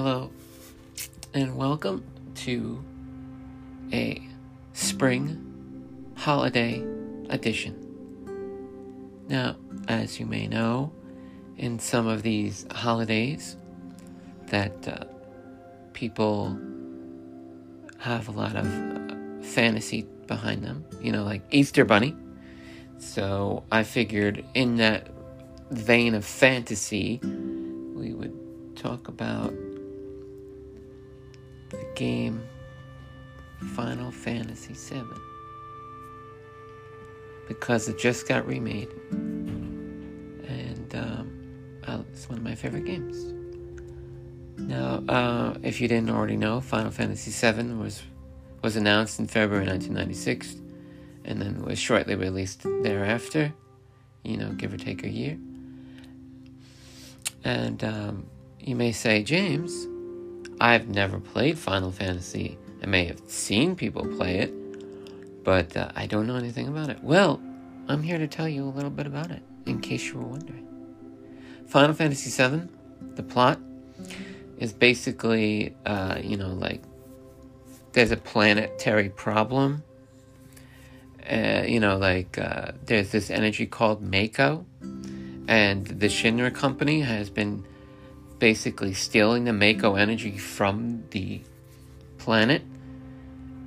Hello, and welcome to a spring holiday edition. Now, as you may know, in some of these holidays, that uh, people have a lot of uh, fantasy behind them, you know, like Easter Bunny. So I figured in that vein of fantasy, we would talk about game Final Fantasy VII. Because it just got remade. And um, it's one of my favorite games. Now, uh, if you didn't already know, Final Fantasy VII was was announced in February 1996, and then was shortly released thereafter. You know, give or take a year. And um, you may say, James, I've never played Final Fantasy. I may have seen people play it, but uh, I don't know anything about it. Well, I'm here to tell you a little bit about it, in case you were wondering. Final Fantasy VII, the plot is basically, uh, you know, like there's a planetary problem. Uh, you know, like uh, there's this energy called Mako, and the Shinra company has been basically stealing the Mako energy from the planet.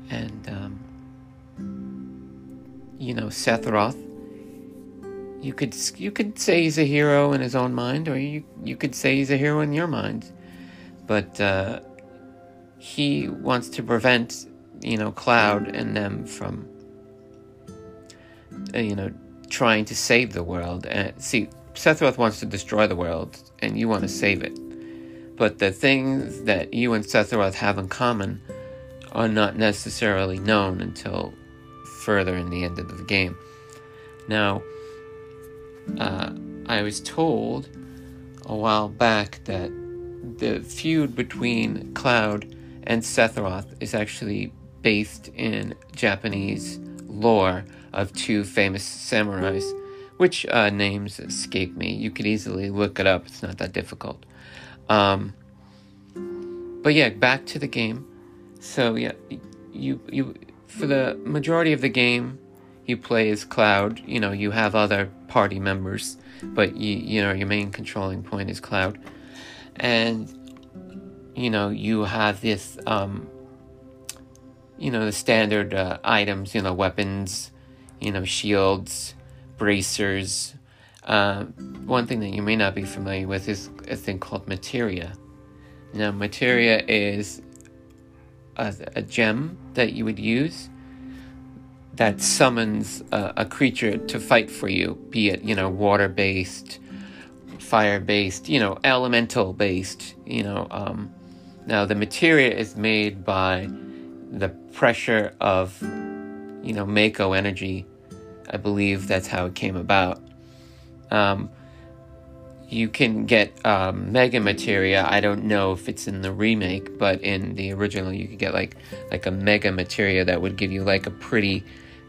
And, um, you know, Sephiroth, you could you could say he's a hero in his own mind, or you you could say he's a hero in your mind, but uh, he wants to prevent you know Cloud and them from uh, you know trying to save the world. And see, Sephiroth wants to destroy the world, and you want to save it. But the things that you and Sephiroth have in common are not necessarily known until further in the end of the game. Now, uh, I was told a while back that the feud between Cloud and Sephiroth is actually based in Japanese lore of two famous samurais which uh, names escape me. You could easily look it up, it's not that difficult. Um, but yeah, back to the game. So yeah, you you for the majority of the game, you play as Cloud. You know, you have other party members, but you you know your main controlling point is Cloud, and you know you have this um, you know the standard uh, items, you know weapons, you know shields, bracers. Uh, one thing that you may not be familiar with is a thing called materia. Now, materia is a, a gem that you would use that summons a, a, creature to fight for you, be it, you know, water based, fire based, you know, elemental based, you know. Um, now, the materia is made by the pressure of, you know, Mako energy I believe that's how it came about. Um, you can get um, mega materia. I don't know if it's in the remake, but in the original, you could get like like a mega materia that would give you like a pretty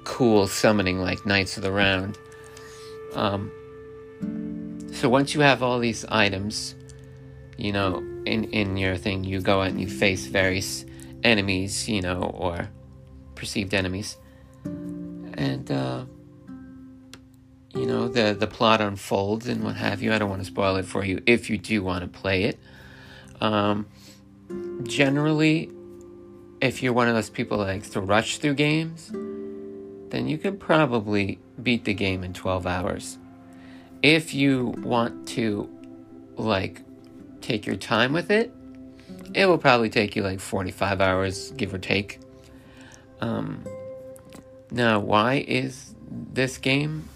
cool summoning, like Knights of the Round. Um, so once you have all these items, you know, in in your thing, you go out and you face various enemies, you know, or perceived enemies, and. Uh, you know the the plot unfolds and what have you. I don't want to spoil it for you if you do want to play it. Um, generally, if you're one of those people that likes to rush through games, then you can probably beat the game in 12 hours. If you want to like take your time with it, it will probably take you like 45 hours, give or take. Um, now, why is this game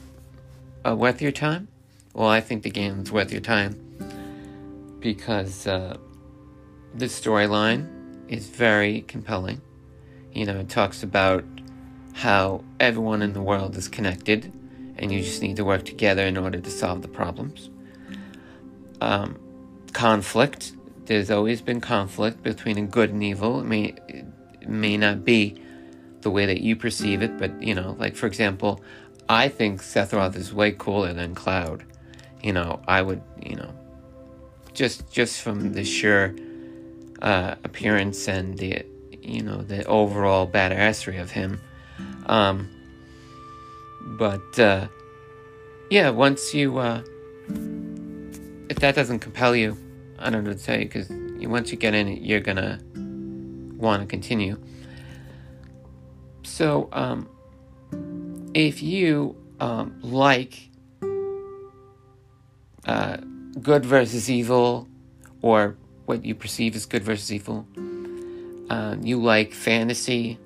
uh, worth your time? Well, I think the game is worth your time because uh, the storyline is very compelling. You know, it talks about how everyone in the world is connected and you just need to work together in order to solve the problems. Um, conflict. There's always been conflict between a good and evil. It may, it may not be the way that you perceive it, but, you know, like for example, I think Sephiroth is way cooler than Cloud. You know, I would, you know, just just from the sheer uh, appearance and the you know the overall badassery of him. Um, but uh, yeah, once you uh, if that doesn't compel you, I don't know what to tell you because once you get in you're gonna want to continue. So, um, if you um, like uh, good versus evil, or what you perceive as good versus evil, uh, you like fantasy.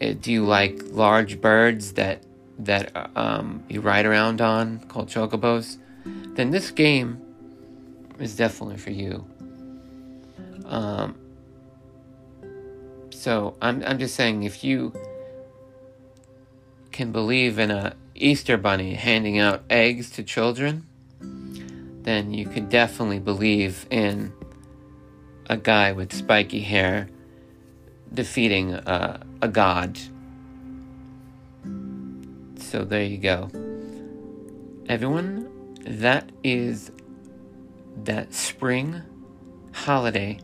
Uh, do you like large birds that that um, you ride around on called chocobos? Then this game is definitely for you. Um, so I'm I'm just saying if you can believe in a Easter bunny handing out eggs to children, then you could definitely believe in a guy with spiky hair defeating a, a god. So there you go. Everyone, that is that spring holiday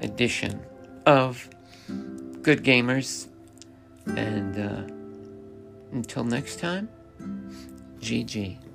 edition of Good Gamers. And uh, until next time, GG.